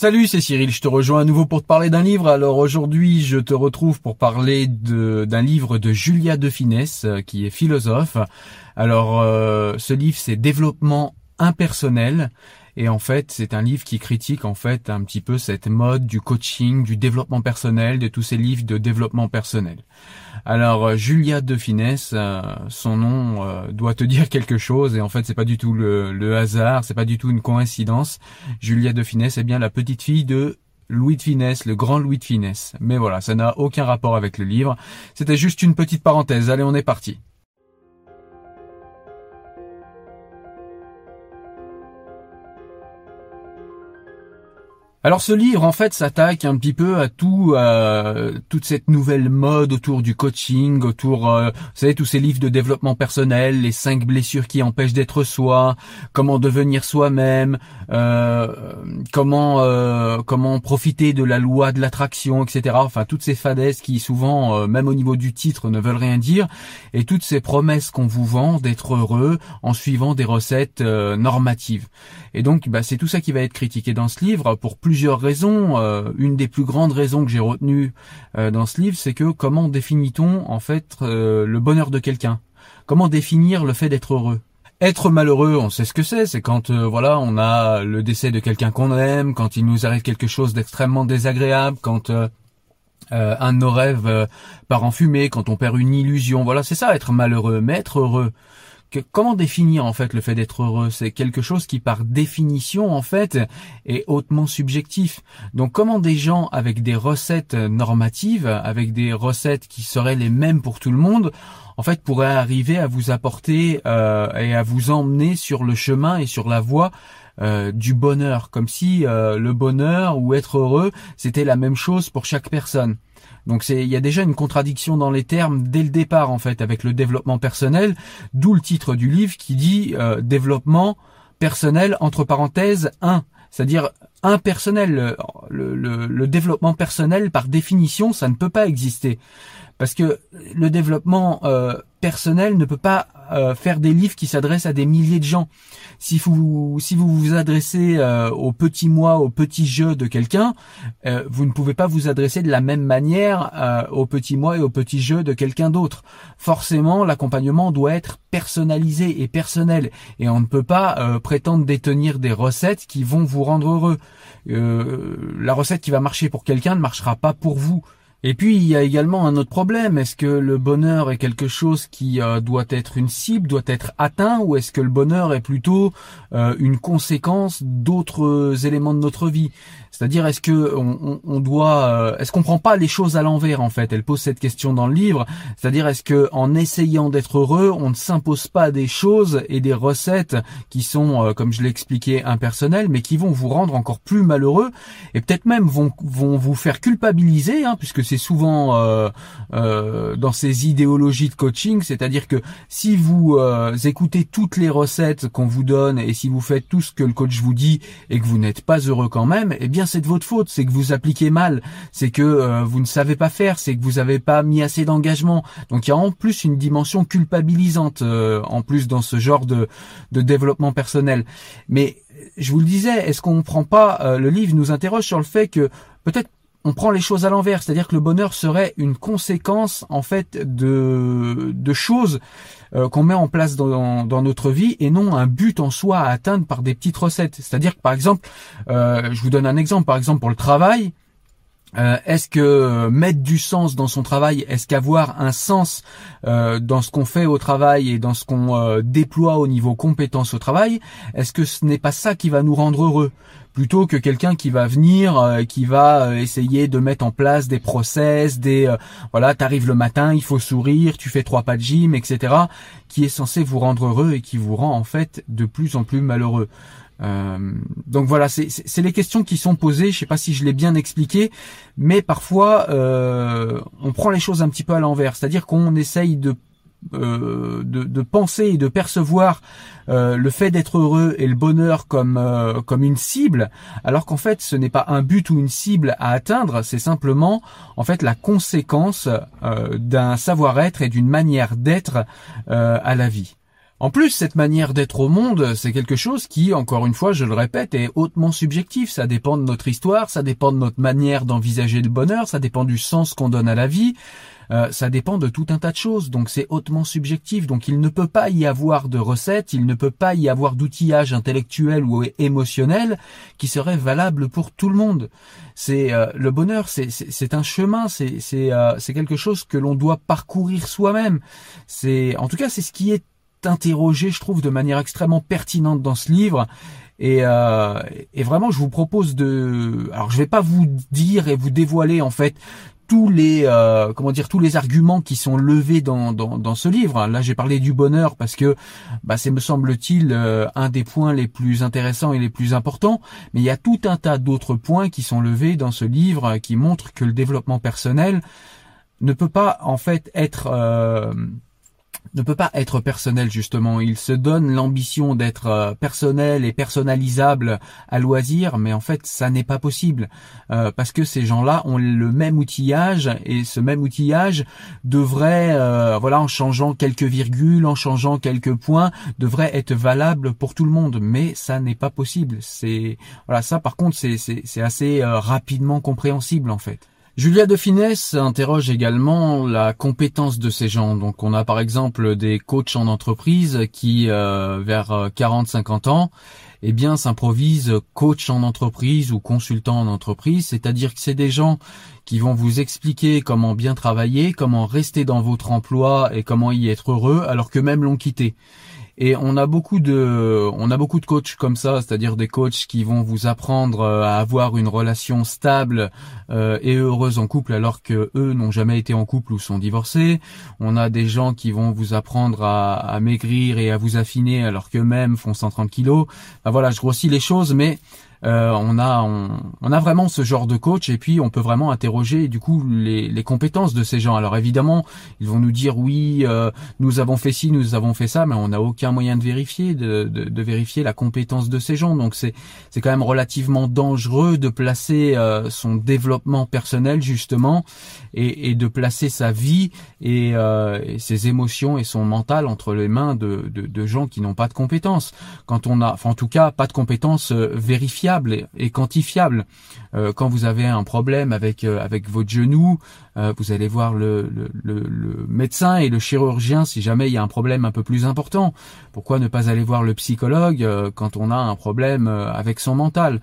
Salut, c'est Cyril, je te rejoins à nouveau pour te parler d'un livre. Alors aujourd'hui, je te retrouve pour parler d'un livre de Julia de Finesse, euh, qui est philosophe. Alors euh, ce livre, c'est Développement impersonnel. Et en fait, c'est un livre qui critique en fait un petit peu cette mode du coaching, du développement personnel, de tous ces livres de développement personnel. Alors euh, Julia de Finesse, euh, son nom euh, doit te dire quelque chose et en fait c'est pas du tout le, le hasard, c'est pas du tout une coïncidence. Julia de Finesse est bien la petite fille de Louis de Finesse, le grand Louis de Finesse. Mais voilà, ça n'a aucun rapport avec le livre. C'était juste une petite parenthèse. Allez, on est parti. Alors ce livre en fait s'attaque un petit peu à tout euh, toute cette nouvelle mode autour du coaching, autour euh, vous savez tous ces livres de développement personnel, les cinq blessures qui empêchent d'être soi, comment devenir soi-même, euh, comment comment profiter de la loi de l'attraction, etc. Enfin toutes ces fadaises qui souvent même au niveau du titre ne veulent rien dire et toutes ces promesses qu'on vous vend d'être heureux en suivant des recettes normatives. Et donc bah, c'est tout ça qui va être critiqué dans ce livre pour plus plusieurs raisons. Euh, une des plus grandes raisons que j'ai retenues euh, dans ce livre, c'est que comment définit-on en fait euh, le bonheur de quelqu'un? Comment définir le fait d'être heureux? Être malheureux, on sait ce que c'est. C'est quand voilà, on a le décès de quelqu'un qu'on aime, quand il nous arrive quelque chose d'extrêmement désagréable, quand un de nos rêves part en fumée, quand on perd une illusion. Voilà, c'est ça, être malheureux. Mais être heureux, comment définir en fait le fait d'être heureux? C'est quelque chose qui par définition en fait est hautement subjectif. Donc comment des gens avec des recettes normatives, avec des recettes qui seraient les mêmes pour tout le monde, en fait pourraient arriver à vous apporter euh, et à vous emmener sur le chemin et sur la voie euh, du bonheur, comme si euh, le bonheur ou être heureux c'était la même chose pour chaque personne. Donc c'est il y a déjà une contradiction dans les termes dès le départ en fait avec le développement personnel, d'où le titre du livre qui dit euh, développement personnel entre parenthèses 1, c'est-à-dire impersonnel. Le, le, le, développement personnel par définition ça ne peut pas exister parce que le développement euh, personnel ne peut pas euh, faire des livres qui s'adressent à des milliers de gens. Si vous si vous vous adressez euh, au petit moi, au petit jeu de quelqu'un, euh, vous ne pouvez pas vous adresser de la même manière euh, au petit moi et au petit jeu de quelqu'un d'autre. Forcément, l'accompagnement doit être personnalisé et personnel, et on ne peut pas prétendre détenir des recettes qui vont vous rendre heureux. la recette qui va marcher pour quelqu'un ne marchera pas pour vous. Et puis il y a également un autre problème. Est-ce que le bonheur est quelque chose qui euh, doit être une cible, doit être atteint, ou est-ce que le bonheur est plutôt euh, une conséquence d'autres éléments de notre vie? C'est-à-dire est-ce que on, doit, euh, est-ce qu'on prend pas les choses à l'envers en fait? Elle pose cette question dans le livre. C'est-à-dire est-ce que en essayant d'être heureux, on ne s'impose pas des choses et des recettes qui sont, comme je l'ai expliqué, impersonnelles, mais qui vont vous rendre encore plus malheureux et peut-être même vont vont vous faire culpabiliser, hein, puisque c'est souvent dans ces idéologies de coaching, c'est-à-dire que si vous écoutez toutes les recettes qu'on vous donne et si vous faites tout ce que le coach vous dit et que vous n'êtes pas heureux quand même, eh bien c'est de votre faute, c'est que vous appliquez mal, c'est que vous ne savez pas faire, c'est que vous n'avez pas mis assez d'engagement. Donc il y a en plus une dimension culpabilisante en plus dans ce genre de, de développement personnel. Mais je vous le disais, est-ce qu'on ne prend pas, euh, le livre nous interroge sur le fait que peut-être on prend les choses à l'envers, c'est-à-dire que le bonheur serait une conséquence en fait de, de choses euh, qu'on met en place dans, dans, notre vie et non un but en soi à atteindre par des petites recettes. C'est-à-dire que par exemple, euh, je vous donne un exemple, par exemple pour le travail, euh, est-ce que euh, mettre du sens dans son travail, est-ce qu'avoir un sens euh, dans ce qu'on fait au travail et dans ce qu'on déploie au niveau compétence au travail, est-ce que ce n'est pas ça qui va nous rendre heureux? Plutôt que quelqu'un qui va venir, qui va essayer de mettre en place des process, des voilà, t'arrives le matin, il faut sourire, tu fais trois pas de gym, etc., qui est censé vous rendre heureux et qui vous rend en fait de plus en plus malheureux. Euh, donc voilà, c'est les questions qui sont posées. Je sais pas si je l'ai bien expliqué, mais parfois euh, on prend les choses un petit peu à l'envers, c'est-à-dire qu'on essaye de euh, penser et de percevoir le fait d'être heureux et le bonheur comme comme une cible, alors qu'en fait ce n'est pas un but ou une cible à atteindre, c'est simplement en fait la conséquence d'un savoir-être et d'une manière d'être à la vie. En plus, cette manière d'être au monde, c'est quelque chose qui, encore une fois, je le répète, est hautement subjectif. Ça dépend de notre histoire, ça dépend de notre manière d'envisager le bonheur, ça dépend du sens qu'on donne à la vie, euh, ça dépend de tout un tas de choses. Donc c'est hautement subjectif. Donc il ne peut pas y avoir de recette, il ne peut pas y avoir d'outillage intellectuel ou émotionnel qui serait valable pour tout le monde. C'est euh, le bonheur, c'est un chemin, c'est euh, quelque chose que l'on doit parcourir soi-même. C'est en tout cas c'est ce qui est interrogé, je trouve, de manière extrêmement pertinente dans ce livre. Et, euh, et, vraiment, je vous propose de. Alors, je vais pas vous dire et vous dévoiler en fait tous les euh, comment dire tous les arguments qui sont levés dans, dans, ce livre. Là, j'ai parlé du bonheur parce que bah, c'est me semble-t-il euh, un des points les plus intéressants et les plus importants. Mais il y a tout un tas d'autres points qui sont levés dans ce livre qui montrent que le développement personnel ne peut pas en fait être ne peut pas être personnel justement. Il se donne l'ambition d'être euh, personnel et personnalisable à loisir, mais en fait ça n'est pas possible euh, parce que ces gens-là ont le même outillage et ce même outillage devrait, euh, voilà, en changeant quelques virgules, en changeant quelques points, devrait être valable pour tout le monde, mais ça n'est pas possible. C'est voilà, ça par contre c'est c'est assez rapidement compréhensible en fait. Julia de Finesse interroge également la compétence de ces gens. Donc on a par exemple des coachs en entreprise qui, euh, vers 40-50 euh, ans, eh bien s'improvisent coach en entreprise ou consultant en entreprise, c'est-à-dire que c'est des gens qui vont vous expliquer comment bien travailler, comment rester dans votre emploi et comment y être heureux alors que même l'ont quitté. Et on a beaucoup de, on a beaucoup de coachs comme ça, c'est-à-dire des coachs qui vont vous apprendre euh, à avoir une relation stable euh, et heureuse en couple alors que eux n'ont jamais été en couple ou sont divorcés. On a des gens qui vont vous apprendre à, maigrir et à vous affiner alors qu'eux-mêmes font 130 kilos. voilà, je grossis les choses, mais euh, on a on, a vraiment ce genre de coach et puis on peut vraiment interroger du coup les, les compétences de ces gens. Alors évidemment, ils vont nous dire oui, euh, nous avons fait ci, nous avons fait ça, mais on n'a aucun moyen de vérifier de, de, de, vérifier la compétence de ces gens. Donc c'est c'est quand même relativement dangereux de placer euh, son développement personnel justement et, et de placer sa vie et, et, ses émotions et son mental entre les mains de, de, de gens qui n'ont pas de compétences. Quand on a, enfin en tout cas, pas de compétences vérifiables et, quantifiable. Euh, quand vous avez un problème avec euh, avec votre genou, euh, vous allez voir le, le, médecin et le chirurgien si jamais il y a un problème un peu plus important. Pourquoi ne pas aller voir le psychologue quand on a un problème avec son mental?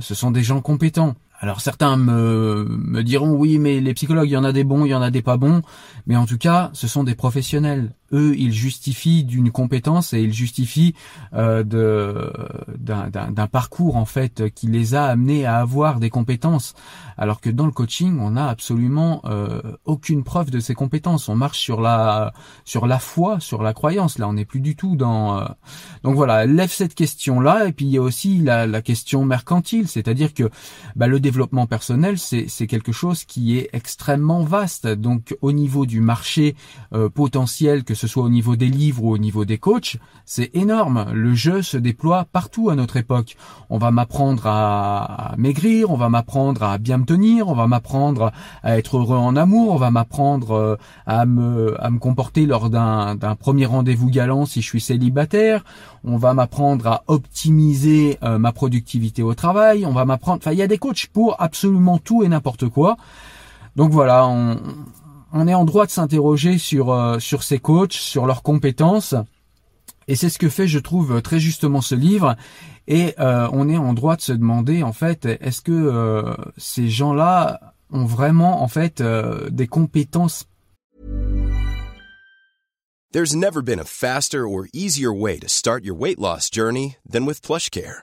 Ce sont des gens compétents. Alors certains me, me diront oui mais les psychologues il y en a des bons, il y en a des pas bons, mais en tout cas ce sont des professionnels eux, ils justifient d'une compétence et ils justifient euh, de d'un parcours en fait qui les a amenés à avoir des compétences, alors que dans le coaching, on n'a absolument euh, aucune preuve de ces compétences. On marche sur la sur la foi, sur la croyance. Là, on n'est plus du tout dans. Euh, donc voilà, lève cette question là, et puis il y a aussi la, la question mercantile, c'est-à-dire que bah, le développement personnel, c'est c'est quelque chose qui est extrêmement vaste. Donc au niveau du marché euh, potentiel que ce soit au niveau des livres ou au niveau des coachs, c'est énorme. Le jeu se déploie partout à notre époque. On va m'apprendre à, maigrir, on va m'apprendre à bien me tenir, on va m'apprendre à être heureux en amour, on va m'apprendre euh, à me, comporter lors d'un premier rendez-vous galant si je suis célibataire, on va m'apprendre à optimiser euh, ma productivité au travail, on va m'apprendre, enfin il y a des coachs pour absolument tout et n'importe quoi. Donc voilà, on, on est en droit de s'interroger sur euh, sur ces coachs, sur leurs compétences. Et c'est ce que fait, je trouve, très justement ce livre. Et euh, on est en droit de se demander, en fait, est-ce que euh, ces gens-là ont vraiment, en fait, des compétences? There's never been a faster or easier way to start your weight loss journey than with PlushCare.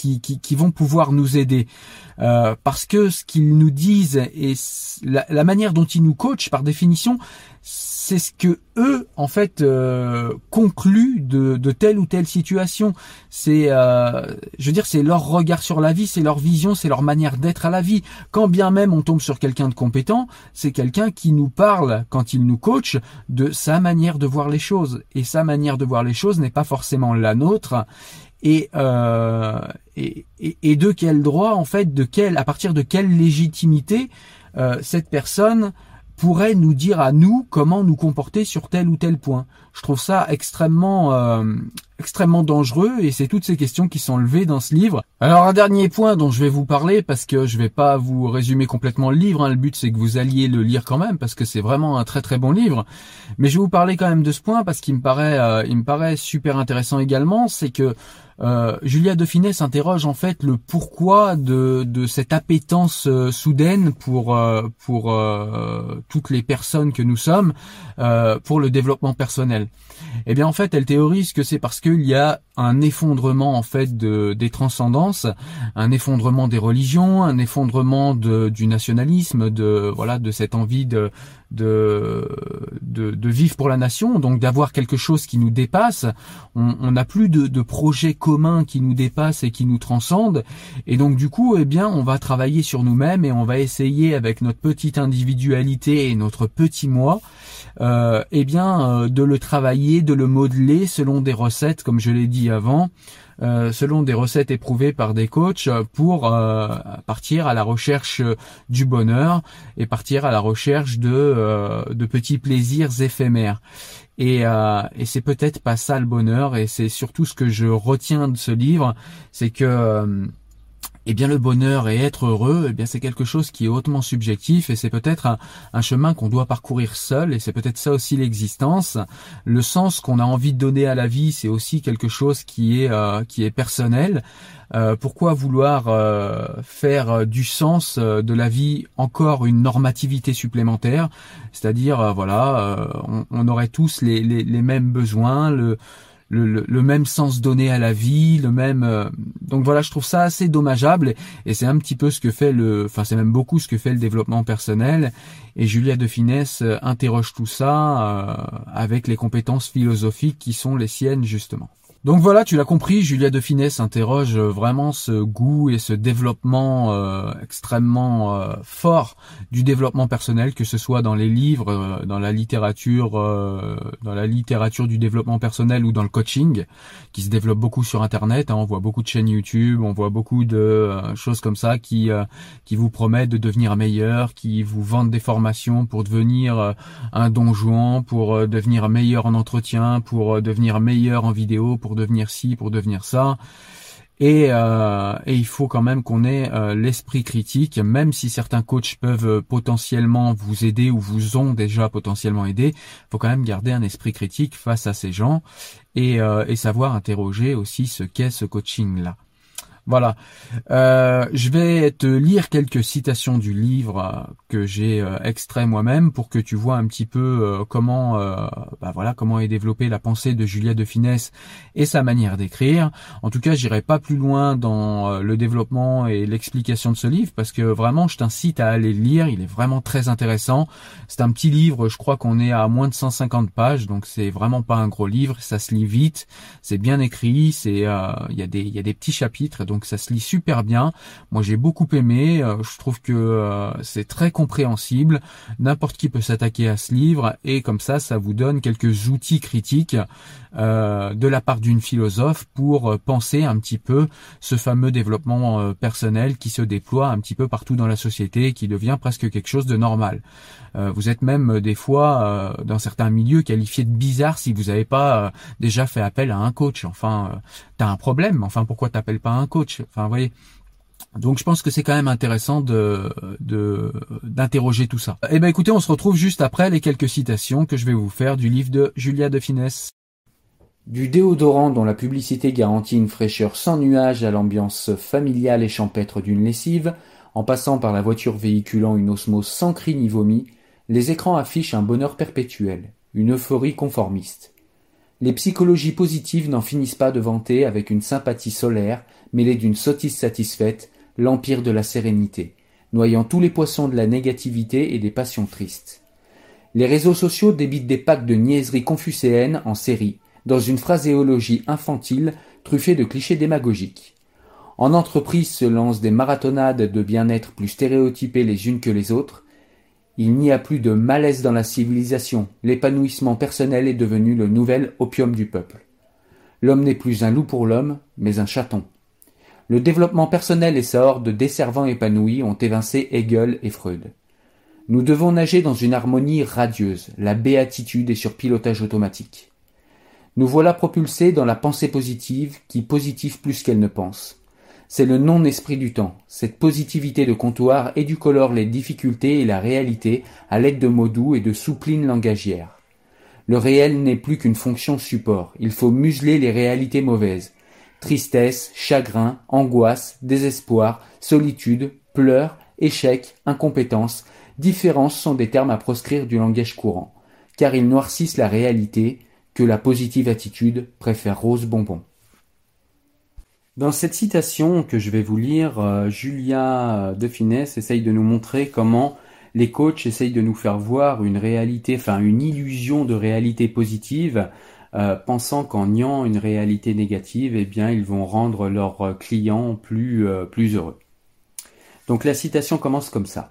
Qui, qui, qui, vont pouvoir nous aider. Euh, parce que ce qu'ils nous disent et la, la manière dont ils nous coachent, par définition, c'est ce que eux en fait euh, concluent de, de, telle ou telle situation. C'est, euh, je veux dire, c'est leur regard sur la vie, c'est leur vision, c'est leur manière d'être à la vie. Quand bien même on tombe sur quelqu'un de compétent, c'est quelqu'un qui nous parle quand il nous coach de sa manière de voir les choses. Et sa manière de voir les choses n'est pas forcément la nôtre. Et, euh, et, et, de quel droit en fait, de quel, à partir de quelle légitimité euh, cette personne pourrait nous dire à nous comment nous comporter sur tel ou tel point? Je trouve ça extrêmement euh, extrêmement dangereux et c'est toutes ces questions qui sont levées dans ce livre. Alors un dernier point dont je vais vous parler parce que je vais pas vous résumer complètement le livre, hein. le but c'est que vous alliez le lire quand même parce que c'est vraiment un très très bon livre. Mais je vais vous parler quand même de ce point parce qu'il me paraît euh, il me paraît super intéressant également, c'est que euh, Julia Dauphinet s'interroge en fait le pourquoi de, de cette appétence euh, soudaine pour euh, pour toutes les personnes que nous sommes pour le développement personnel. Eh bien en fait elle théorise que c'est parce qu'il y a un effondrement en fait de, des transcendances, un effondrement des religions, un effondrement de, du nationalisme, de voilà de cette envie de de, de, vivre pour la nation, donc d'avoir quelque chose qui nous dépasse. On n'a plus de, de projets communs qui nous dépassent et qui nous transcendent, et donc du coup, eh bien, on va travailler sur nous-mêmes et on va essayer avec notre petite individualité et notre petit moi, euh, eh bien, euh, de le travailler, de le modeler selon des recettes, comme je l'ai dit avant, euh, selon des recettes éprouvées par des coachs pour euh, partir à la recherche du bonheur et partir à la recherche de, euh, de petits plaisirs éphémères. Et, et c'est peut-être pas ça le bonheur et c'est surtout ce que je retiens de ce livre, c'est que eh bien le bonheur et être heureux, eh bien c'est quelque chose qui est hautement subjectif et c'est peut-être un, chemin qu'on doit parcourir seul et c'est peut-être ça aussi l'existence. Le sens qu'on a envie de donner à la vie, c'est aussi quelque chose qui est euh, qui est personnel. Euh, pourquoi vouloir euh, faire du sens de la vie encore une normativité supplémentaire? C'est-à-dire voilà, on, on, aurait tous les, les, les mêmes besoins, le le, même sens donné à la vie, le même. Euh, donc voilà, je trouve ça assez dommageable et, c'est un petit peu ce que fait le, enfin c'est même beaucoup ce que fait le développement personnel. Et Julia de Finesse euh, interroge tout ça euh, avec les compétences philosophiques qui sont les siennes justement. Donc voilà, tu l'as compris, Julia de Finesse interroge euh, vraiment ce goût et ce développement euh, extrêmement euh, fort du développement personnel, que ce soit dans les livres, dans la littérature, dans la littérature du développement personnel ou dans le coaching, qui se développe beaucoup sur Internet. Hein. on voit beaucoup de chaînes YouTube, on voit beaucoup de choses comme ça qui qui vous promettent de devenir meilleur, qui vous vendent des formations pour devenir un donjon, pour devenir meilleur en entretien, pour devenir meilleur en vidéo, devenir ci, pour devenir ça. Et, euh, il faut quand même qu'on ait euh, l'esprit critique, même si certains coachs peuvent euh, potentiellement vous aider ou vous ont déjà potentiellement aidé, faut quand même garder un esprit critique face à ces gens et, et savoir interroger aussi ce qu'est ce coaching-là. Voilà. Euh, je vais te lire quelques citations du livre euh, que j'ai euh, extrait moi-même pour que tu vois un petit peu comment, bah voilà, comment est développée la pensée de Julia de Finesse et sa manière d'écrire. En tout cas, j'irai pas plus loin dans le développement et l'explication de ce livre parce que vraiment, je t'incite à aller le lire. Il est vraiment très intéressant. C'est un petit livre. Je crois qu'on est à moins de 150 pages, donc c'est vraiment pas un gros livre. Ça se lit vite. C'est bien écrit. C'est, il y a des petits chapitres, donc ça se lit super bien. Moi j'ai beaucoup aimé, euh, je trouve que euh, c'est très compréhensible, n'importe qui peut s'attaquer à ce livre et comme ça ça vous donne quelques outils critiques euh, de la part d'une philosophe pour penser un petit peu ce fameux développement personnel qui se déploie un petit peu partout dans la société, qui devient presque quelque chose de normal. vous êtes même des fois dans certains milieux qualifiés de bizarre si vous n'avez pas déjà fait appel à un coach. Enfin, t'as un problème. Enfin, pourquoi t'appelles pas un coach? Donc je pense que c'est quand même intéressant de d'interroger tout ça. Eh ben écoutez, on se retrouve juste après les quelques citations que je vais vous faire du livre de Julia de Finesse. Du déodorant dont la publicité garantit une fraîcheur sans nuage à l'ambiance familiale et champêtre d'une lessive, en passant par la voiture véhiculant une osmose sans cri ni vomi, les écrans affichent un bonheur perpétuel, une euphorie conformiste. Les psychologies positives n'en finissent pas de vanter avec une sympathie solaire mêlée d'une sottise satisfaite l'empire de la sérénité, noyant tous les poissons de la négativité et des passions tristes. Les réseaux sociaux débitent des packs de niaiseries confucéennes en série, dans une phraséologie infantile truffée de clichés démagogiques. En entreprise se lancent des marathonades de bien-être plus stéréotypées les unes que les autres, il n'y a plus de malaise dans la civilisation, l'épanouissement personnel est devenu le nouvel opium du peuple. L'homme n'est plus un loup pour l'homme, mais un chaton. Le développement personnel et sa horde de desservants épanouis ont évincé Hegel et Freud. Nous devons nager dans une harmonie radieuse, la béatitude est sur pilotage automatique. Nous voilà propulsés dans la pensée positive qui positive plus qu'elle ne pense. C'est le non-esprit du temps. Cette positivité de comptoir éducolore les difficultés et la réalité à l'aide de mots doux et de souplines langagières. Le réel n'est plus qu'une fonction support. Il faut museler les réalités mauvaises. Tristesse, chagrin, angoisse, désespoir, solitude, pleurs, échec, incompétence, différence sont des termes à proscrire du langage courant, car ils noircissent la réalité que la positive attitude préfère rose bonbon. Dans cette citation que je vais vous lire, euh, Julia de Finesse essaye de nous montrer comment les coachs essayent de nous faire voir une réalité, enfin une illusion de réalité positive, euh, pensant qu'en niant une réalité négative, eh bien ils vont rendre leurs clients plus, euh, plus heureux. Donc la citation commence comme ça.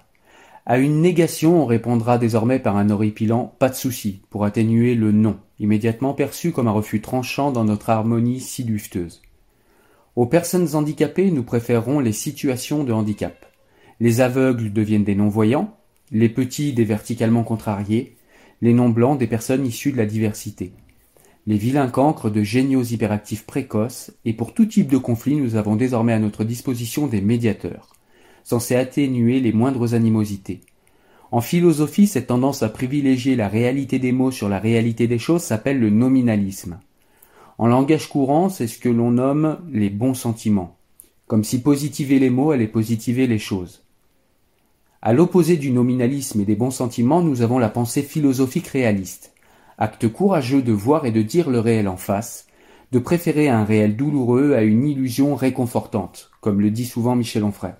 À une négation, on répondra désormais par un horripilant pas de souci pour atténuer le non, immédiatement perçu comme un refus tranchant dans notre harmonie si dufteuse. Aux personnes handicapées, nous préférons les situations de handicap. Les aveugles deviennent des non-voyants, les petits des verticalement contrariés, les non-blancs des personnes issues de la diversité. Les vilains cancres de géniaux hyperactifs précoces, et pour tout type de conflit, nous avons désormais à notre disposition des médiateurs, censés atténuer les moindres animosités. En philosophie, cette tendance à privilégier la réalité des mots sur la réalité des choses s'appelle le nominalisme. En langage courant, c'est ce que l'on nomme les bons sentiments, comme si positiver les mots allait positiver les choses. À l'opposé du nominalisme et des bons sentiments, nous avons la pensée philosophique réaliste, acte courageux de voir et de dire le réel en face, de préférer un réel douloureux à une illusion réconfortante, comme le dit souvent Michel Onfray.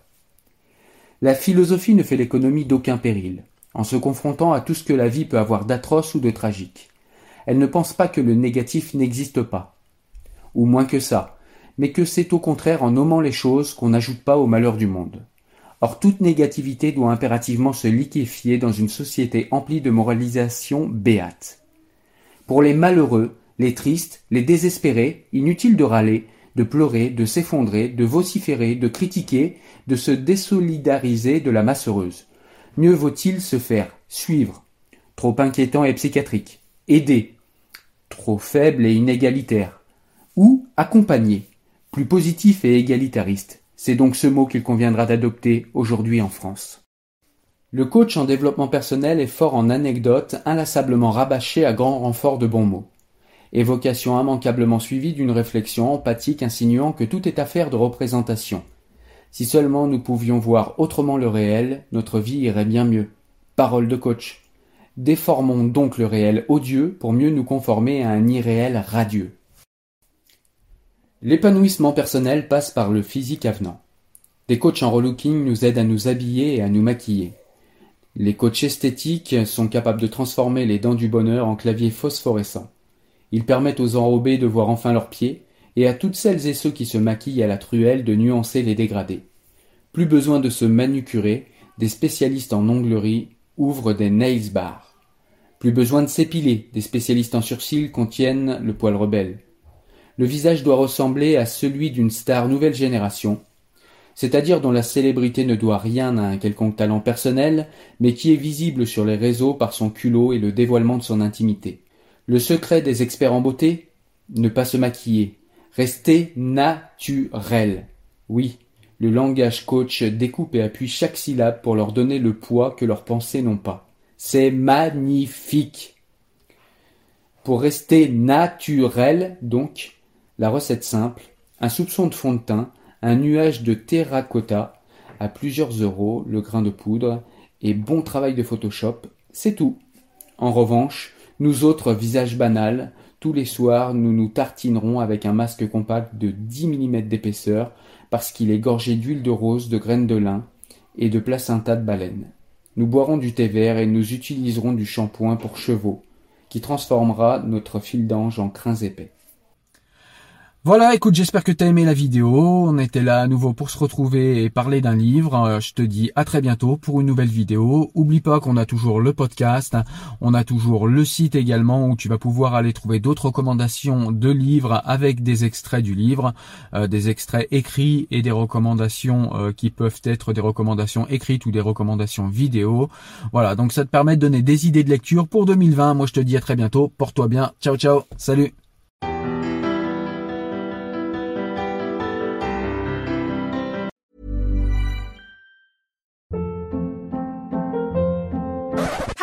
La philosophie ne fait l'économie d'aucun péril, en se confrontant à tout ce que la vie peut avoir d'atroce ou de tragique. Elle ne pense pas que le négatif n'existe pas. ou moins que ça, mais que c'est au contraire en nommant les choses qu'on n'ajoute pas au malheur du monde. Or toute négativité doit impérativement se liquéfier dans une société emplie de moralisation béate. Pour les malheureux, les tristes, les désespérés, inutile de râler, de pleurer, de s'effondrer, de vociférer, de critiquer, de se désolidariser de la masse heureuse. Mieux vaut-il se faire suivre, trop inquiétant et psychiatrique, aider, trop faible et inégalitaire, ou accompagner, plus positif et égalitariste. C'est donc ce mot qu'il conviendra d'adopter aujourd'hui en France. Le coach en développement personnel est fort en anecdotes, inlassablement rabâché à grand renfort de bons mots. Évocation immanquablement suivie d'une réflexion empathique insinuant que tout est affaire de représentation. Si seulement nous pouvions voir autrement le réel, notre vie irait bien mieux. Parole de coach. Déformons donc le réel odieux pour mieux nous conformer à un irréel radieux. L'épanouissement personnel passe par le physique avenant. Des coachs en relooking nous aident à nous habiller et à nous maquiller. Les coachs esthétiques sont capables de transformer les dents du bonheur en claviers phosphorescents. Ils permettent aux enrobés de voir enfin leurs pieds, et à toutes celles et ceux qui se maquillent à la truelle de nuancer les dégradés. Plus besoin de se manucurer, des spécialistes en onglerie ouvrent des nails bars. Plus besoin de s'épiler, des spécialistes en surcils contiennent le poil rebelle le visage doit ressembler à celui d'une star nouvelle génération, c'est-à-dire dont la célébrité ne doit rien à un quelconque talent personnel, mais qui est visible sur les réseaux par son culot et le dévoilement de son intimité. Le secret des experts en beauté Ne pas se maquiller. Rester naturel. Oui, le langage coach découpe et appuie chaque syllabe pour leur donner le poids que leurs pensées n'ont pas. C'est magnifique. Pour rester naturel, donc, la recette simple, un soupçon de fond de teint, un nuage de terracotta, à plusieurs euros le grain de poudre, et bon travail de Photoshop, c'est tout. En revanche, nous autres visages banals, tous les soirs nous nous tartinerons avec un masque compact de 10 mm d'épaisseur parce qu'il est gorgé d'huile de rose, de graines de lin et de placenta de baleine. Nous boirons du thé vert et nous utiliserons du shampoing pour chevaux, qui transformera notre fil d'ange en crins épais. Voilà, écoute, j'espère que tu as aimé la vidéo. On était là à nouveau pour se retrouver et parler d'un livre. Euh, je te dis à très bientôt pour une nouvelle vidéo. Oublie pas qu'on a toujours le podcast, on a toujours le site également où tu vas pouvoir aller trouver d'autres recommandations de livres avec des extraits du livre, euh, des extraits écrits et des recommandations euh, qui peuvent être des recommandations écrites ou des recommandations vidéo. Voilà, donc ça te permet de donner des idées de lecture pour 2020. Moi je te dis à très bientôt. Porte-toi bien. Ciao ciao. Salut.